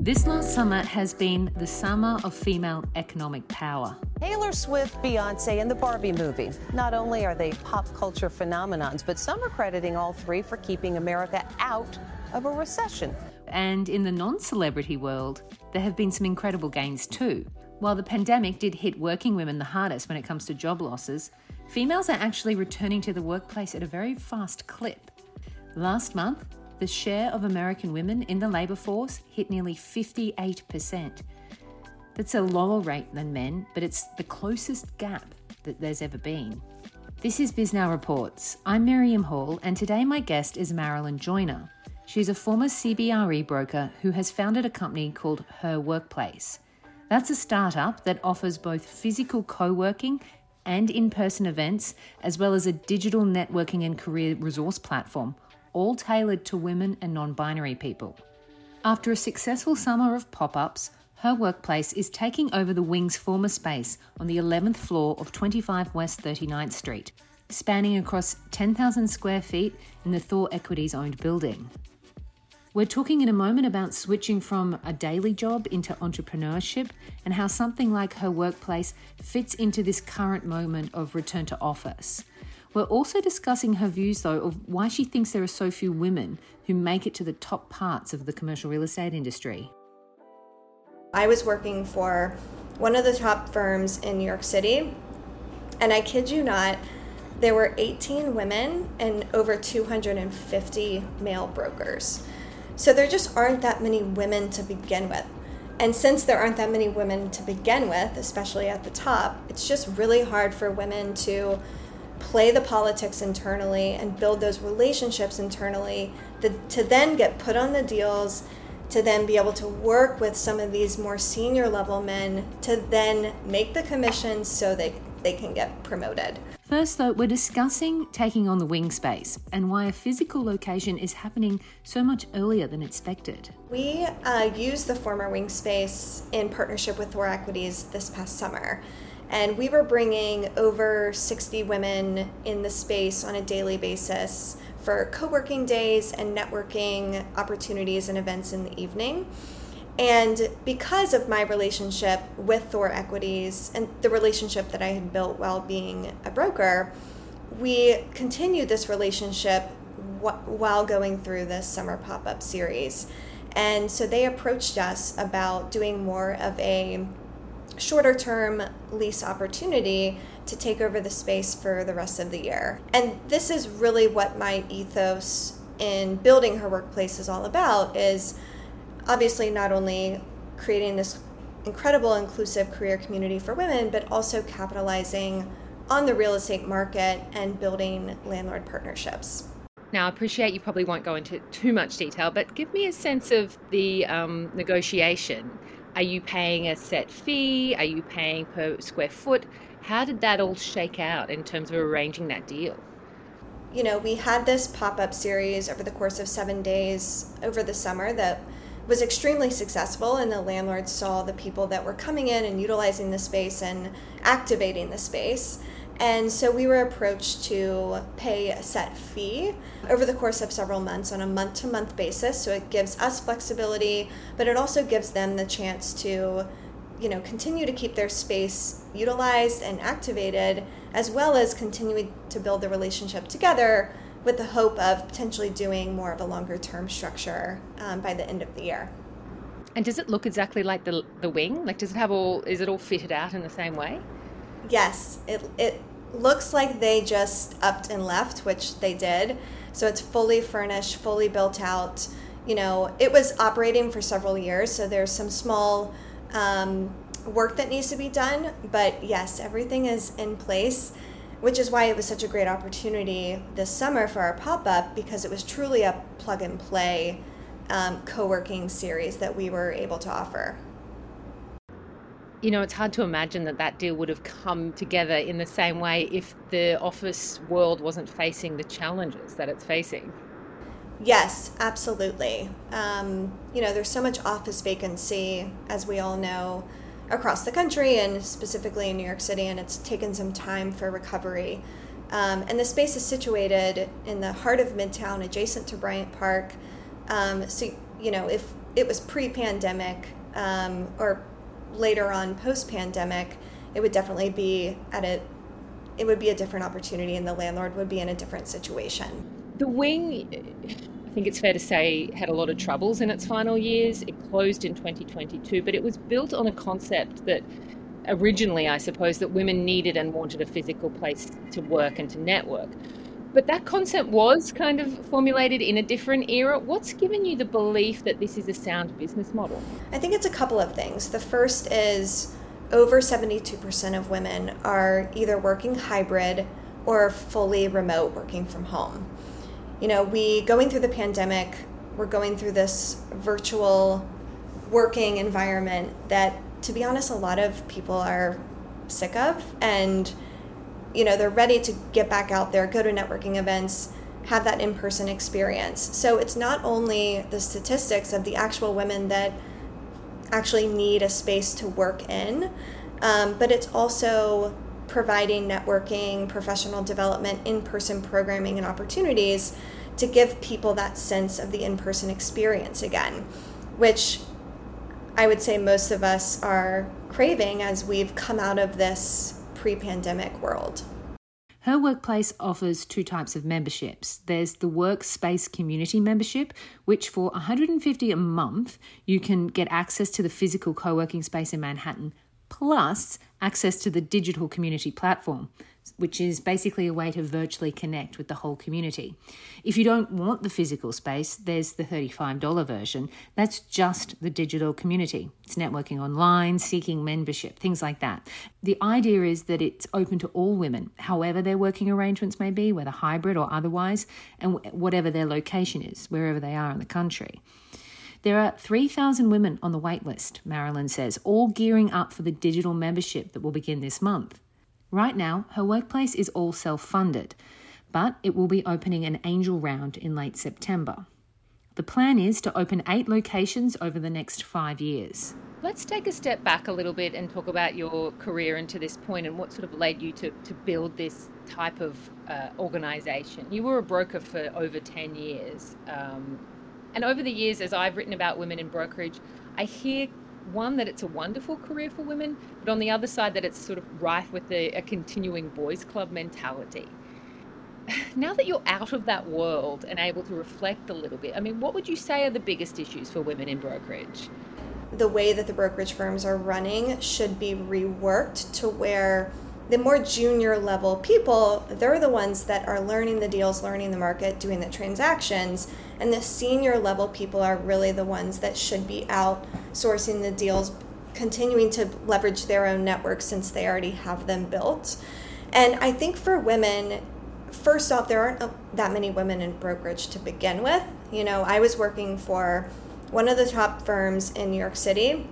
This last summer has been the summer of female economic power. Taylor Swift, Beyonce, and the Barbie movie. Not only are they pop culture phenomenons, but some are crediting all three for keeping America out of a recession. And in the non celebrity world, there have been some incredible gains too. While the pandemic did hit working women the hardest when it comes to job losses, females are actually returning to the workplace at a very fast clip. Last month, the share of American women in the labour force hit nearly 58%. That's a lower rate than men, but it's the closest gap that there's ever been. This is Bisnow Reports. I'm Miriam Hall, and today my guest is Marilynn Joyner. She's a former CBRE broker who has founded a company called Her Workplace. That's a startup that offers both physical co working and in person events, as well as a digital networking and career resource platform all tailored to women and non binary people. After a successful summer of pop ups, her workplace is taking over the Wing's former space on the 11th floor of 25 West 39th Street, spanning across 10,000 square feet in the Thor Equities owned building. We're talking in a moment about switching from a daily job into entrepreneurship and how something like her workplace fits into this current moment of return to office. We're also discussing her views, though, of why she thinks there are so few women who make it to the top parts of the commercial real estate industry. I was working for one of the top firms in New York City, and I kid you not, there were 18 women and over 250 male brokers. So there just aren't that many women to begin with. And since there aren't that many women to begin with, especially at the top, it's just really hard for women to play the politics internally and build those relationships internally to, to then get put on the deals to then be able to work with some of these more senior level men to then make the commissions so they, they can get promoted. First, though, we're discussing taking on the wing space and why a physical location is happening so much earlier than expected. We uh, used the former wing space in partnership with Thor Equities this past summer. And we were bringing over 60 women in the space on a daily basis for co working days and networking opportunities and events in the evening. And because of my relationship with Thor Equities and the relationship that I had built while being a broker, we continued this relationship while going through this summer pop up series. And so they approached us about doing more of a shorter term lease opportunity to take over the space for the rest of the year. And this is really what my ethos in building her workplace is all about is obviously not only creating this incredible inclusive career community for women but also capitalizing on the real estate market and building landlord partnerships. Now, I appreciate you probably won't go into too much detail, but give me a sense of the um, negotiation are you paying a set fee? Are you paying per square foot? How did that all shake out in terms of arranging that deal? You know, we had this pop up series over the course of seven days over the summer that was extremely successful, and the landlords saw the people that were coming in and utilizing the space and activating the space. And so we were approached to pay a set fee over the course of several months on a month to month basis. So it gives us flexibility, but it also gives them the chance to, you know, continue to keep their space utilized and activated, as well as continuing to build the relationship together with the hope of potentially doing more of a longer term structure um, by the end of the year. And does it look exactly like the the wing? Like, does it have all? Is it all fitted out in the same way? Yes, it it looks like they just upped and left, which they did. So it's fully furnished, fully built out. You know, it was operating for several years, so there's some small um, work that needs to be done. But yes, everything is in place, which is why it was such a great opportunity this summer for our pop up because it was truly a plug and play um, co working series that we were able to offer you know, it's hard to imagine that that deal would have come together in the same way if the office world wasn't facing the challenges that it's facing. Yes, absolutely. Um, you know, there's so much office vacancy, as we all know, across the country and specifically in New York City, and it's taken some time for recovery. Um, and the space is situated in the heart of Midtown, adjacent to Bryant Park. Um, so, you know, if it was pre-pandemic um, or later on post-pandemic, it would definitely be at a it would be a different opportunity and the landlord would be in a different situation. The wing, I think it's fair to say, had a lot of troubles in its final years. It closed in 2022, but it was built on a concept that originally, I suppose, that women needed and wanted a physical place to work and to network. But that concept was kind of formulated in a different era. What's given you the belief that this is a sound business model? I think it's a couple of things. The first is over 72% of women are either working hybrid or fully remote working from home. You know, we going through the pandemic, we're going through this virtual working environment that to be honest a lot of people are sick of and you know, they're ready to get back out there, go to networking events, have that in-person experience. So it's not only the statistics of the actual women that actually need a space to work in, um, but it's also providing networking, professional development, in person programming, and opportunities to give people that sense of the in person experience again, which I would say most of us are craving as we've come out of this pre pandemic world. Her workplace offers two types of memberships. There's the Workspace Community Membership, which for 150 a month, you can get access to the physical co working space in Manhattan, plus access to the digital community platform which is basically a way to virtually connect with the whole community. If you don't want the physical space, there's the $35 version. That's just the digital community. It's networking online, seeking membership, things like that. The idea is that it's open to all women, however their working arrangements may be, whether hybrid or otherwise, and whatever their location is, wherever they are in the country. There are 3,000 women on the waitlist, Marilynn says, all gearing up for the digital membership that will begin this month. Right now, her workplace is all self funded, but it will be opening an angel round in late September. The plan is to open eight locations over the next five years. Let's take a step back a little bit and talk about your career and to this point and what sort of led you to, to build this type of uh, organization. You were a broker for over 10 years. Um, and over the years, as I've written about women in brokerage, I hear one that it's a wonderful career for women, but on the other side that it's sort of rife with a, a continuing boys' club mentality. Now that you're out of that world and able to reflect a little bit, I mean, what would you say are the biggest issues for women in brokerage? The way that the brokerage firms are running should be reworked to where the more junior level people, they're the ones that are learning the deals, learning the market, doing the transactions. And the senior level people are really the ones that should be out sourcing the deals, continuing to leverage their own network since they already have them built. And I think for women, first off, there aren't that many women in brokerage to begin with. You know, I was working for one of the top firms in New York City,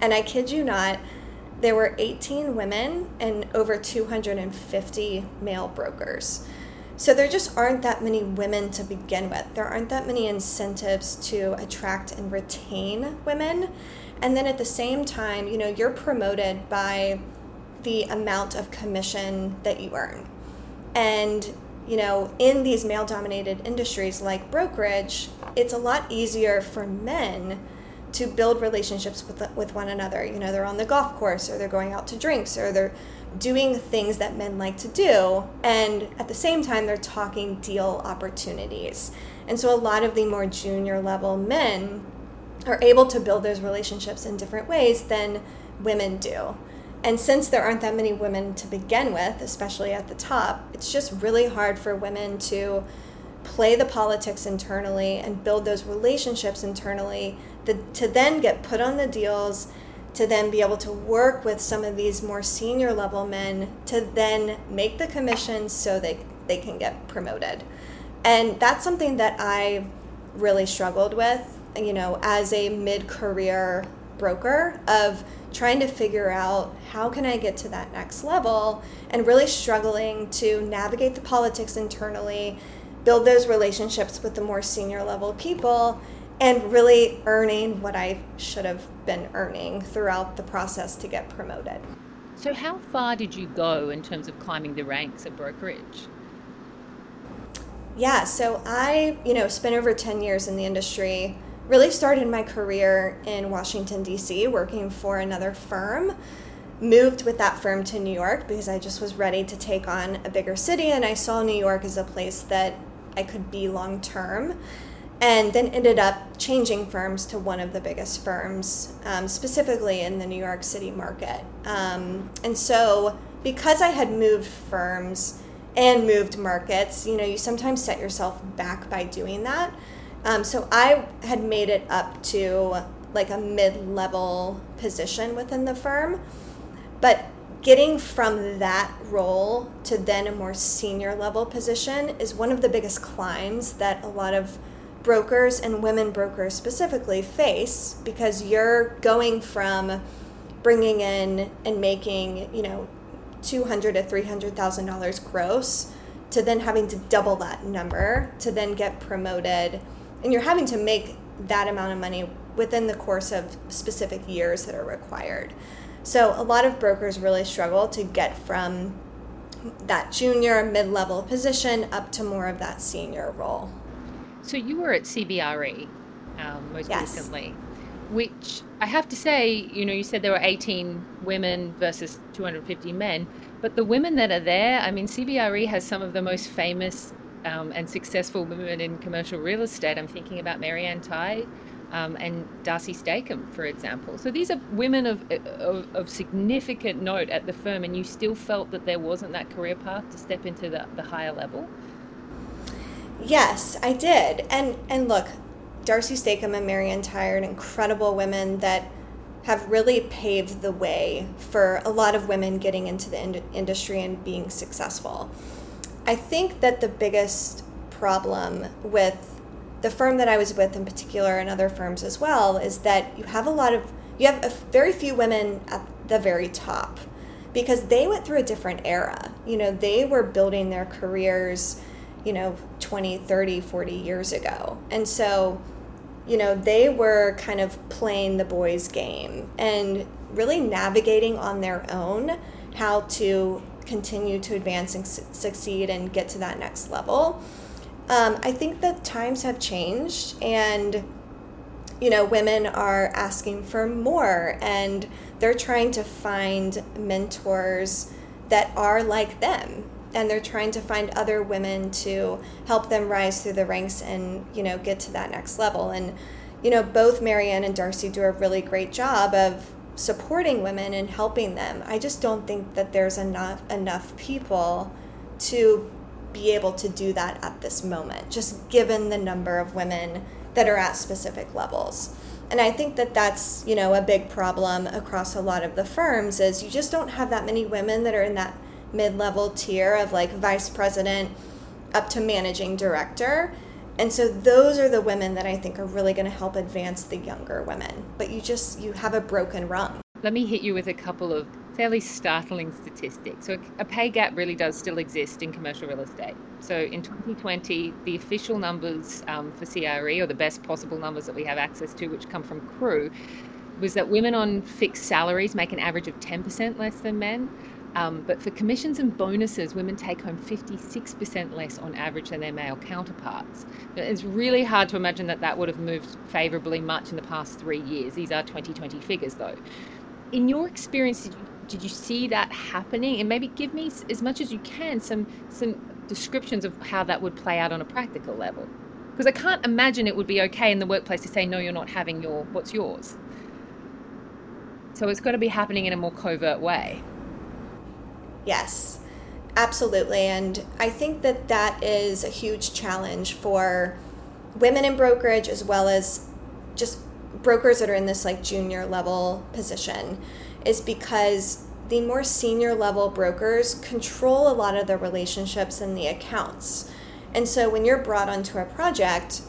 and I kid you not, there were 18 women and over 250 male brokers. So there just aren't that many women to begin with. There aren't that many incentives to attract and retain women. And then at the same time, you know, you're promoted by the amount of commission that you earn. And, you know, in these male dominated industries like brokerage, it's a lot easier for men to build relationships with with one another. You know, they're on the golf course or they're going out to drinks or they're doing things that men like to do and at the same time they're talking deal opportunities. And so a lot of the more junior level men are able to build those relationships in different ways than women do. And since there aren't that many women to begin with, especially at the top, it's just really hard for women to play the politics internally and build those relationships internally the, to then get put on the deals, to then be able to work with some of these more senior level men to then make the commissions so they, they can get promoted. And that's something that I really struggled with, you know, as a mid career broker of trying to figure out how can I get to that next level and really struggling to navigate the politics internally, build those relationships with the more senior level people and really earning what I should have been earning throughout the process to get promoted. So, how far did you go in terms of climbing the ranks at brokerage? Yeah, so I, you know, spent over 10 years in the industry really started my career in Washington, D.C., working for another firm. Moved with that firm to New York because I just was ready to take on a bigger city, and I saw New York as a place that I could be long term. And then ended up changing firms to one of the biggest firms, um, specifically in the New York City market. Um, and so, because I had moved firms and moved markets, you know, you sometimes set yourself back by doing that. Um, so I had made it up to like a mid level position within the firm. But getting from that role to then a more senior level position is one of the biggest climbs that a lot of brokers and women brokers specifically face because you're going from bringing in and making, you know, 200 to 300,000 dollars gross to then having to double that number to then get promoted and you're having to make that amount of money within the course of specific years that are required. So a lot of brokers really struggle to get from that junior mid level position up to more of that senior role. So you were at CBRE um, most yes. recently, which I have to say, you know, you said there were 18 women versus 250 men, but the women that are there, I mean, CBRE has some of the most famous um, and successful women in commercial real estate. I'm thinking about Mary Ann Tighe um, and Darcy Stacom, for example. So these are women of, of, of, significant note at the firm, and you still felt that there wasn't that career path to step into the, the higher level? Yes, I did. And, and look, Darcy Stacom and Mary Ann Tighe are incredible women that have really paved the way for a lot of women getting into the in- industry and being successful. I think that the biggest problem with the firm that I was with in particular and other firms as well is that you have a lot of you have a very few women at the very top because they went through a different era. You know, they were building their careers, you know, 20, 30, 40 years ago. And so, you know, they were kind of playing the boys' game and really navigating on their own how to continue to advance and su- succeed and get to that next level. Um, I think that times have changed and you know women are asking for more and they're trying to find mentors that are like them and they're trying to find other women to help them rise through the ranks and you know get to that next level and you know both marianne and darcy do a really great job of supporting women and helping them. I just don't think that there's enough enough people to be able to do that at this moment, just given the number of women that are at specific levels. And I think that that's, you know, a big problem across a lot of the firms is you just don't have that many women that are in that mid-level tier of like vice president up to managing director. And so those are the women that I think are really going to help advance the younger women. But you just you have a broken rung. Let me hit you with a couple of fairly startling statistics. So a pay gap really does still exist in commercial real estate. So in 2020, the official numbers um, for CRE, or the best possible numbers that we have access to, which come from CREW, was that women on fixed salaries make an average of 10% less than men. Um, but for commissions and bonuses, women take home 56% less on average than their male counterparts. It's really hard to imagine that that would have moved favourably much in the past three years. These are 2020 figures, though. In your experience, did you, did you see that happening? And maybe give me, as much as you can, some some descriptions of how that would play out on a practical level. Because I can't imagine it would be okay in the workplace to say, no, you're not having your what's yours. So it's got to be happening in a more covert way. Yes, absolutely. And I think that that is a huge challenge for women in brokerage as well as just brokers that are in this like junior level position is because the more senior level brokers control a lot of the relationships and the accounts. And so when you're brought onto a project,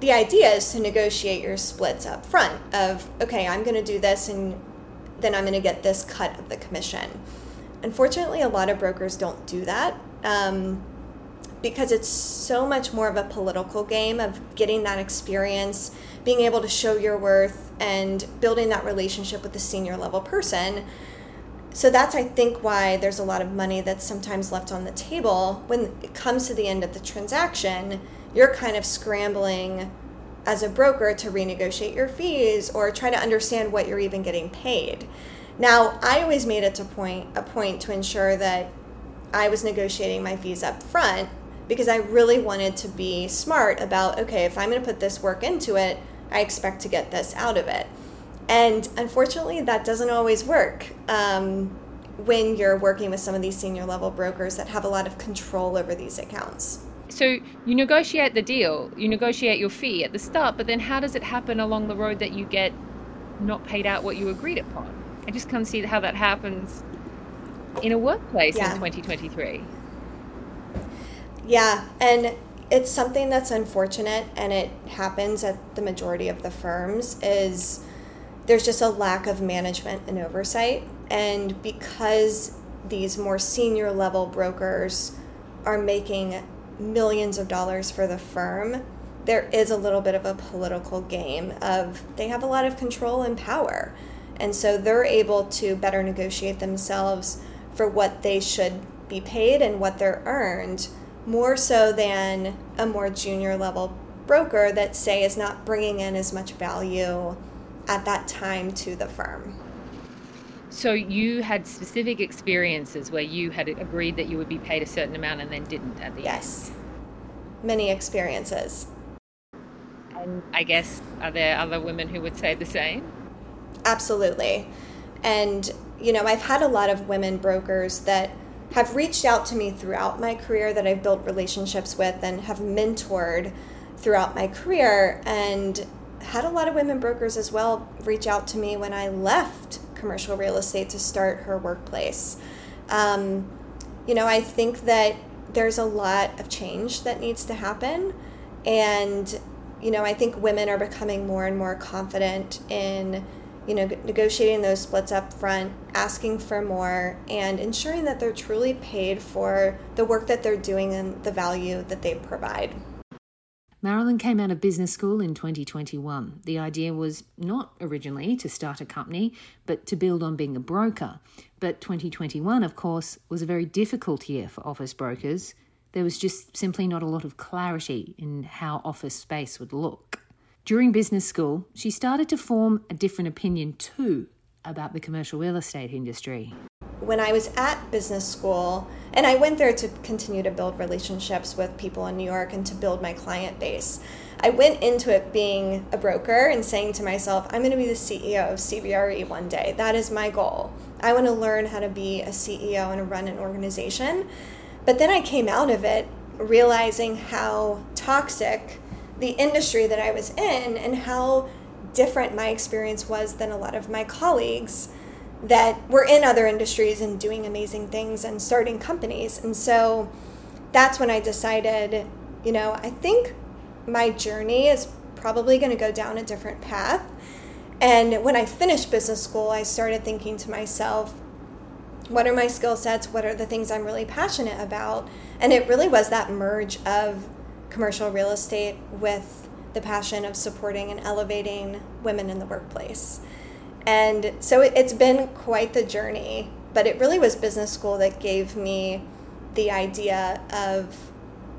the idea is to negotiate your splits up front of okay, I'm going to do this and then I'm going to get this cut of the commission. Unfortunately, a lot of brokers don't do that um, because it's so much more of a political game of getting that experience, being able to show your worth, and building that relationship with the senior level person. So that's, I think, why there's a lot of money that's sometimes left on the table when it comes to the end of the transaction. You're kind of scrambling as a broker to renegotiate your fees or try to understand what you're even getting paid. Now, I always made it to point a point to ensure that I was negotiating my fees up front because I really wanted to be smart about okay, if I'm going to put this work into it, I expect to get this out of it. And unfortunately, that doesn't always work um, when you're working with some of these senior level brokers that have a lot of control over these accounts. So you negotiate the deal, you negotiate your fee at the start, but then how does it happen along the road that you get not paid out what you agreed upon? I just can't see how that happens in a workplace yeah. in 2023. Yeah, and it's something that's unfortunate and it happens at the majority of the firms is there's just a lack of management and oversight and because these more senior level brokers are making millions of dollars for the firm there is a little bit of a political game of they have a lot of control and power and so they're able to better negotiate themselves for what they should be paid and what they're earned more so than a more junior level broker that say is not bringing in as much value at that time to the firm. So you had specific experiences where you had agreed that you would be paid a certain amount and then didn't at the yes. end. Yes. Many experiences. And I guess are there other women who would say the same? Absolutely. And you know, I've had a lot of women brokers that have reached out to me throughout my career that I've built relationships with and have mentored throughout my career and had a lot of women brokers as well reach out to me when I left commercial real estate to start her workplace. Um, you know, I think that there's a lot of change that needs to happen. And, you know, I think women are becoming more and more confident in you know, negotiating those splits up front, asking for more, and ensuring that they're truly paid for the work that they're doing and the value that they provide. Marilynn came out of business school in 2021. The idea was not originally to start a company, but to build on being a broker. But 2021, of course, was a very difficult year for office brokers. There was just simply not a lot of clarity in how office space would look. During business school, she started to form a different opinion too about the commercial real estate industry. When I was at business school, and I went there to continue to build relationships with people in New York and to build my client base. I went into it being a broker and saying to myself, I'm going to be the CEO of CBRE one day. That is my goal. I want to learn how to be a CEO and run an organization. But then I came out of it realizing how toxic the industry that I was in and how different my experience was than a lot of my colleagues that were in other industries and doing amazing things and starting companies. And so that's when I decided, you know, I think my journey is probably going to go down a different path. And when I finished business school, I started thinking to myself, what are my skill sets? What are the things I'm really passionate about? And it really was that merge of commercial real estate with the passion of supporting and elevating women in the workplace. And so it, has been quite the journey, but it really was business school that gave me the idea of,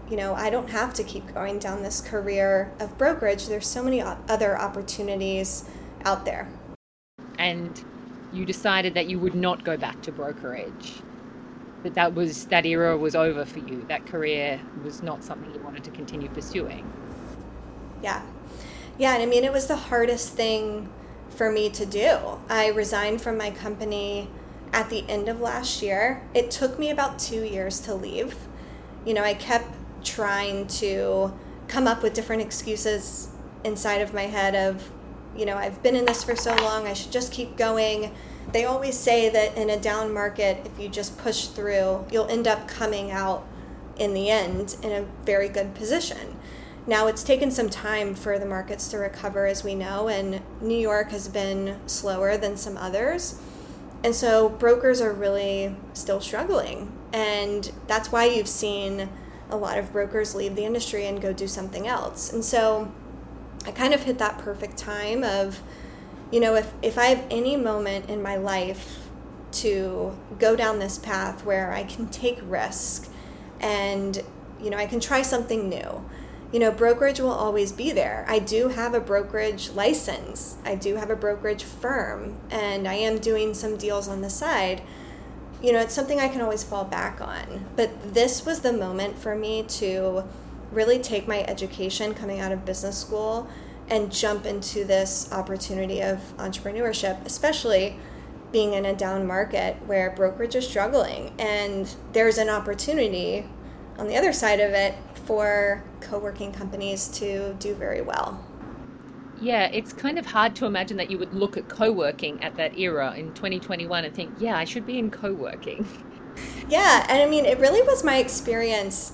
you know, I don't have to keep going down this career of brokerage. There's so many other opportunities out there. And you decided that you would not go back to brokerage that that was that era was over for you. That career was not something you wanted to continue pursuing. Yeah, yeah, and I mean it was the hardest thing for me to do. I resigned from my company at the end of last year. It took me about two years to leave. You know, I kept trying to come up with different excuses inside of my head of, you know, I've been in this for so long, I should just keep going they always say that in a down market, if you just push through, you'll end up coming out in the end in a very good position. Now, it's taken some time for the markets to recover, as we know, and New York has been slower than some others. And so brokers are really still struggling. And that's why you've seen a lot of brokers leave the industry and go do something else. And so I kind of hit that perfect time of you know, if, if I have any moment in my life to go down this path where I can take risk and, you know, I can try something new you know, brokerage will always be there. I do have a brokerage license, I do have a brokerage firm, and I am doing some deals on the side. You know, it's something I can always fall back on. But this was the moment for me to really take my education coming out of business school and jump into this opportunity of entrepreneurship, especially being in a down market where brokerage is struggling and there's an opportunity on the other side of it for co-working companies to do very well. Yeah, it's kind of hard to imagine that you would look at co-working at that era in 2021 and think, "Yeah, I should be in co-working." Yeah, and I mean, it really was my experience.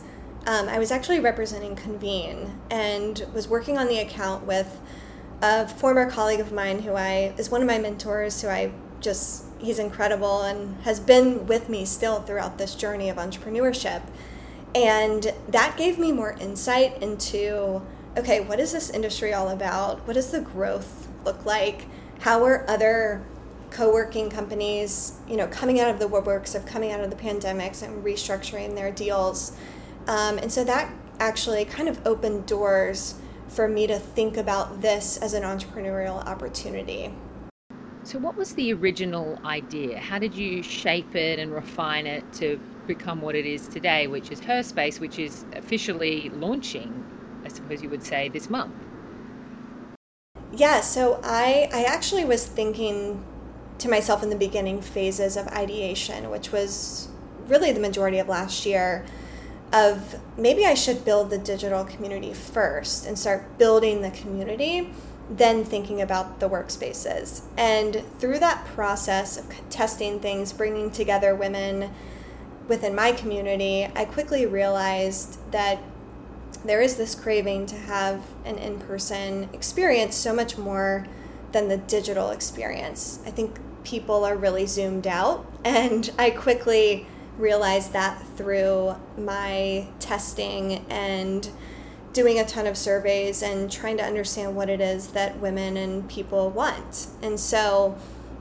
Um, I was actually representing Convene and was working on the account with a former colleague of mine who I is one of my mentors, who I just he's incredible and has been with me still throughout this journey of entrepreneurship. And that gave me more insight into okay, what is this industry all about? What does the growth look like? How are other co-working companies, you know, coming out of the woodworks of coming out of the pandemics and restructuring their deals? Um, and so that actually kind of opened doors for me to think about this as an entrepreneurial opportunity. So, what was the original idea? How did you shape it and refine it to become what it is today, which is Her Space, which is officially launching, I suppose you would say, this month? Yeah, so I, I actually was thinking to myself in the beginning phases of ideation, which was really the majority of last year, of maybe I should build the digital community first and start building the community then thinking about the workspaces. And through that process of testing things, bringing together women within my community, I quickly realized that there is this craving to have an in person experience so much more than the digital experience. I think people are really zoomed out, and I quickly realized that through my testing and doing a ton of surveys and trying to understand what it is that women and people want. And so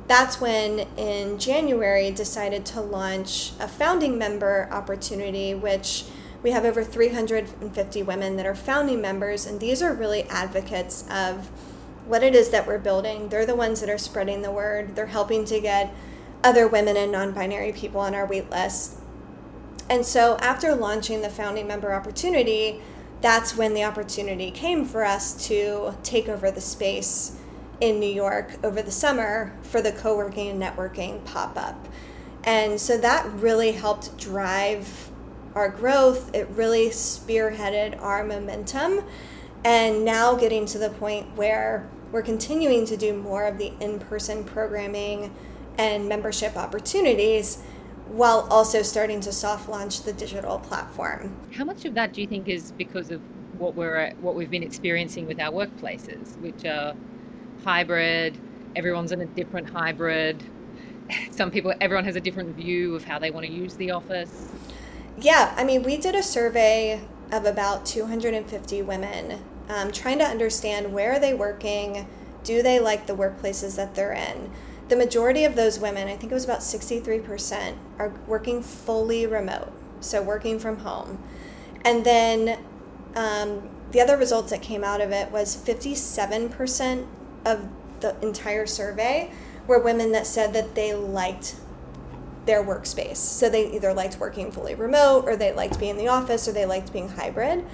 that's when in January decided to launch a founding member opportunity which we have over 350 women that are founding members and these are really advocates of what it is that we're building. They're the ones that are spreading the word. They're helping to get other women and non-binary people on our wait list. And so after launching the founding member opportunity, that's when the opportunity came for us to take over the space in New York over the summer for the co working and networking pop up. And so that really helped drive our growth. It really spearheaded our momentum. And now getting to the point where we're continuing to do more of the in person programming and membership opportunities while also starting to soft launch the digital platform. How much of that do you think is because of what we're what we've been experiencing with our workplaces, which are hybrid? Everyone's in a different hybrid. Some people, everyone has a different view of how they want to use the office. Yeah, I mean, we did a survey of about 250 women, um, trying to understand where are they working, do they like the workplaces that they're in the majority of those women, I think it was about 63%, are working fully remote, so working from home. And then um, the other results that came out of it was 57% of the entire survey were women that said that they liked their workspace. So they either liked working fully remote, or they liked being in the office, or they liked being hybrid.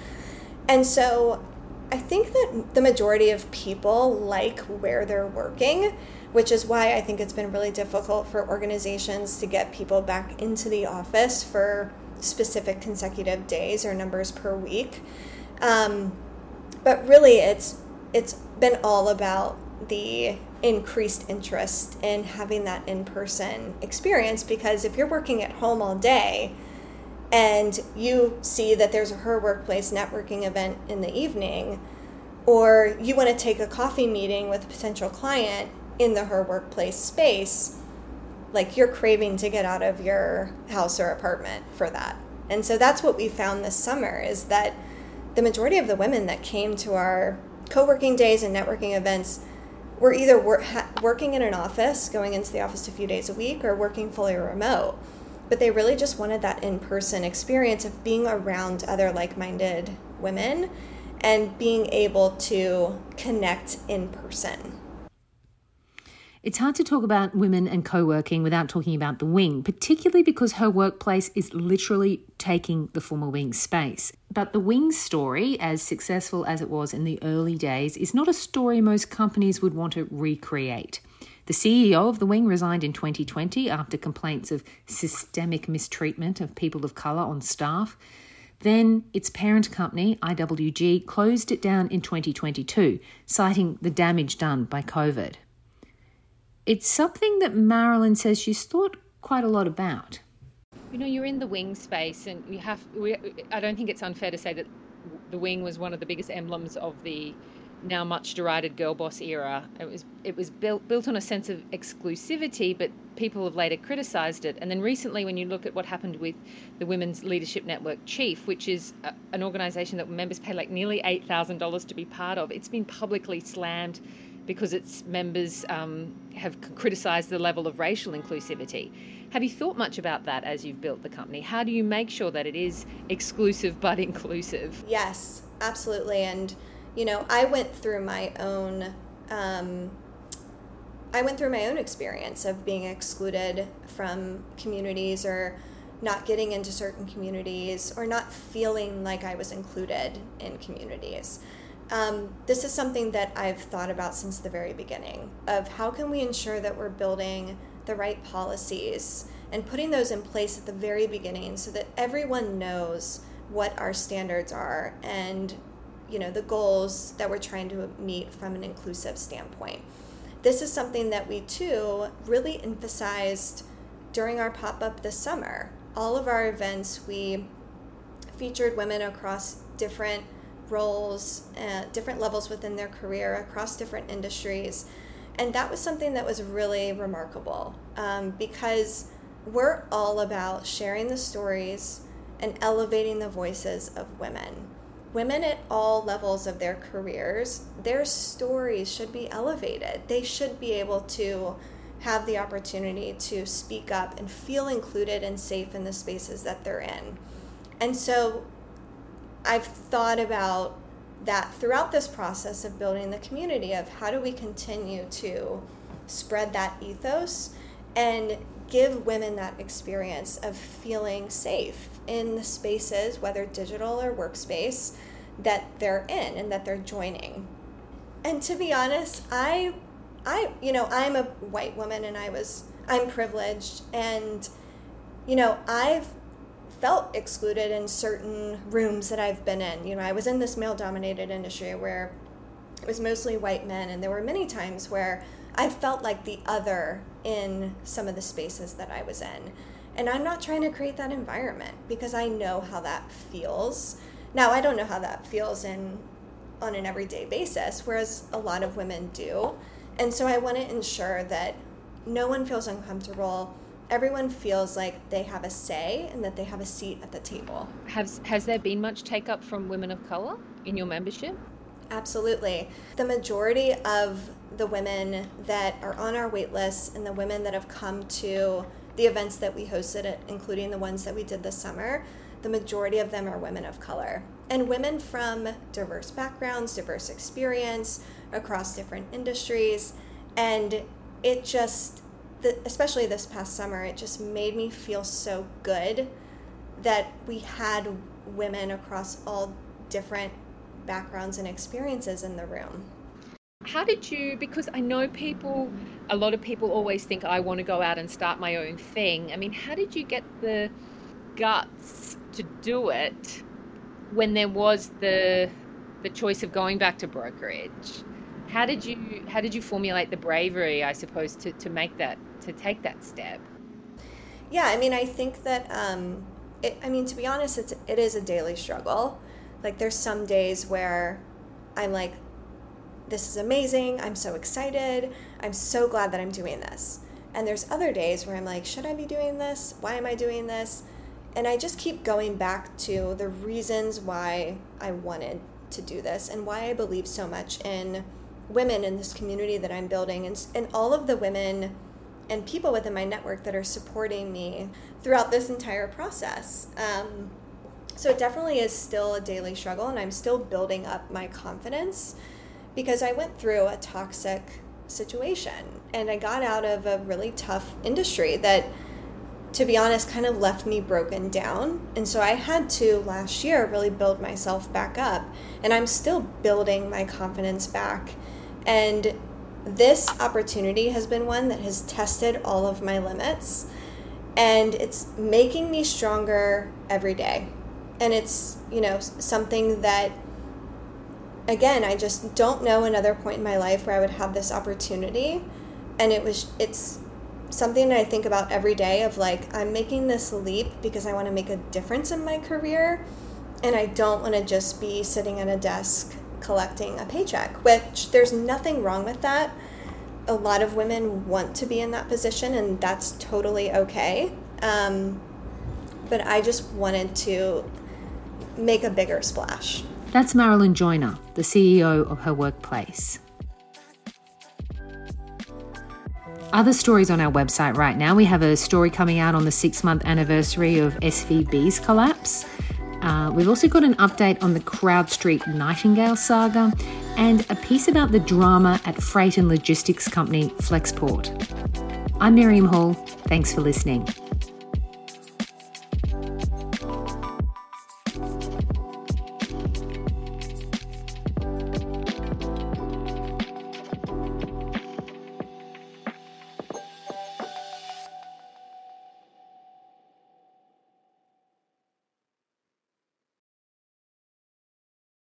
And so I think that the majority of people like where they're working which is why I think it's been really difficult for organizations to get people back into the office for specific consecutive days or numbers per week. Um, but really, it's it's been all about the increased interest in having that in-person experience because if you're working at home all day and you see that there's a her workplace networking event in the evening or you want to take a coffee meeting with a potential client in the her workplace space, like you're craving to get out of your house or apartment for that. And so that's what we found this summer is that the majority of the women that came to our co-working days and networking events were either wor- ha- working in an office, going into the office a few days a week, or working fully remote. But they really just wanted that in-person experience of being around other like-minded women and being able to connect in person. It's hard to talk about women and co working without talking about the wing, particularly because her workplace is literally taking the former wing space. But the wing story, as successful as it was in the early days, is not a story most companies would want to recreate. The CEO of the wing resigned in 2020 after complaints of systemic mistreatment of people of colour on staff. Then its parent company, IWG, closed it down in 2022, citing the damage done by COVID it's something that Marilynn says she's thought quite a lot about. You know, you're in the wing space, and you have. We, I don't think it's unfair to say that the wing was one of the biggest emblems of the now much derided girl boss era. It was it was built built on a sense of exclusivity, but people have later criticised it. And then recently, when you look at what happened with the Women's Leadership Network Chief, which is a, an organisation that members pay like nearly eight thousand dollars to be part of, it's been publicly slammed because its members um, have criticised the level of racial inclusivity. Have you thought much about that as you've built the company? How do you make sure that it is exclusive but inclusive? Yes, absolutely. And, you know, I went through my own. Um, I went through my own experience of being excluded from communities or not getting into certain communities or not feeling like I was included in communities um, this is something that I've thought about since the very beginning of how can we ensure that we're building the right policies and putting those in place at the very beginning so that everyone knows what our standards are and you know the goals that we're trying to meet from an inclusive standpoint. This is something that we too really emphasized during our pop-up this summer. All of our events we featured women across different roles, uh, different levels within their career across different industries. And that was something that was really remarkable um, because we're all about sharing the stories and elevating the voices of women. Women at all levels of their careers, their stories should be elevated. They should be able to have the opportunity to speak up and feel included and safe in the spaces that they're in. And so I've thought about that throughout this process of building the community of how do we continue to spread that ethos and give women that experience of feeling safe in the spaces whether digital or workspace that they're in and that they're joining. And to be honest i i you know i'm a white woman and i was i'm privileged and you know i've felt excluded in certain rooms that I've been in. You know, I was in this male dominated industry where it was mostly white men, and there were many times where I felt like the other in some of the spaces that I was in. And I'm not trying to create that environment because I know how that feels. Now, I don't know how that feels in on an everyday basis, whereas a lot of women do. And so I want to ensure that no one feels uncomfortable everyone feels like they have a say and that they have a seat at the table. Has has there been much take up from women of color in your membership? Absolutely. The majority of the women that are on our wait list and the women that have come to the events that we hosted, uh, including the ones that we did this summer, the majority of them are women of color and women from diverse backgrounds, diverse experience across different industries. And it just the, especially this past summer, it just made me feel so good that we had women across all different backgrounds and experiences in the room. How did you, because I know people, a lot of people always think, I want to go out and start my own thing. I mean, how did you get the guts to do it when there was the the choice of going back to brokerage? How did you how did you formulate the bravery, I suppose, to, to make that to take that step? Yeah, I mean, I think that, um, it, I mean, to be honest, it's, it is a daily struggle. Like, there's some days where I'm like, this is amazing. I'm so excited. I'm so glad that I'm doing this. And there's other days where I'm like, should I be doing this? Why am I doing this? And I just keep going back to the reasons why I wanted to do this and why I believe so much in women in this community that I'm building and, and all of the women and people within my network that are supporting me throughout this entire process. Um, So it definitely is still a daily struggle, and I'm still building up my confidence because I went through a toxic situation and I got out of a really tough industry that, to be honest, kind of left me broken down. And so I had to last year really build myself back up, and I'm still building my confidence back. And this opportunity has been one that has tested all of my limits. And it's making me stronger every day. And it's you know something that again i just don't know another point in my life where i would have this opportunity. And it was it's something that i think about every day of like i'm making this leap because i want to make a difference in my career. And i don't want to just be sitting at a desk collecting a paycheck which there's nothing wrong with that a lot of women want to be in that position and that's totally okay um, but i just wanted to make a bigger splash. That's Marilynn Joyner, the CEO of her workplace. Other stories on our website right now. We have a story coming out on the six month anniversary of SVB's collapse. Uh, we've also got an update on the CrowdStreet Nightingale saga and a piece about the drama at freight and logistics company Flexport. I'm Miriam Hall. Thanks for listening.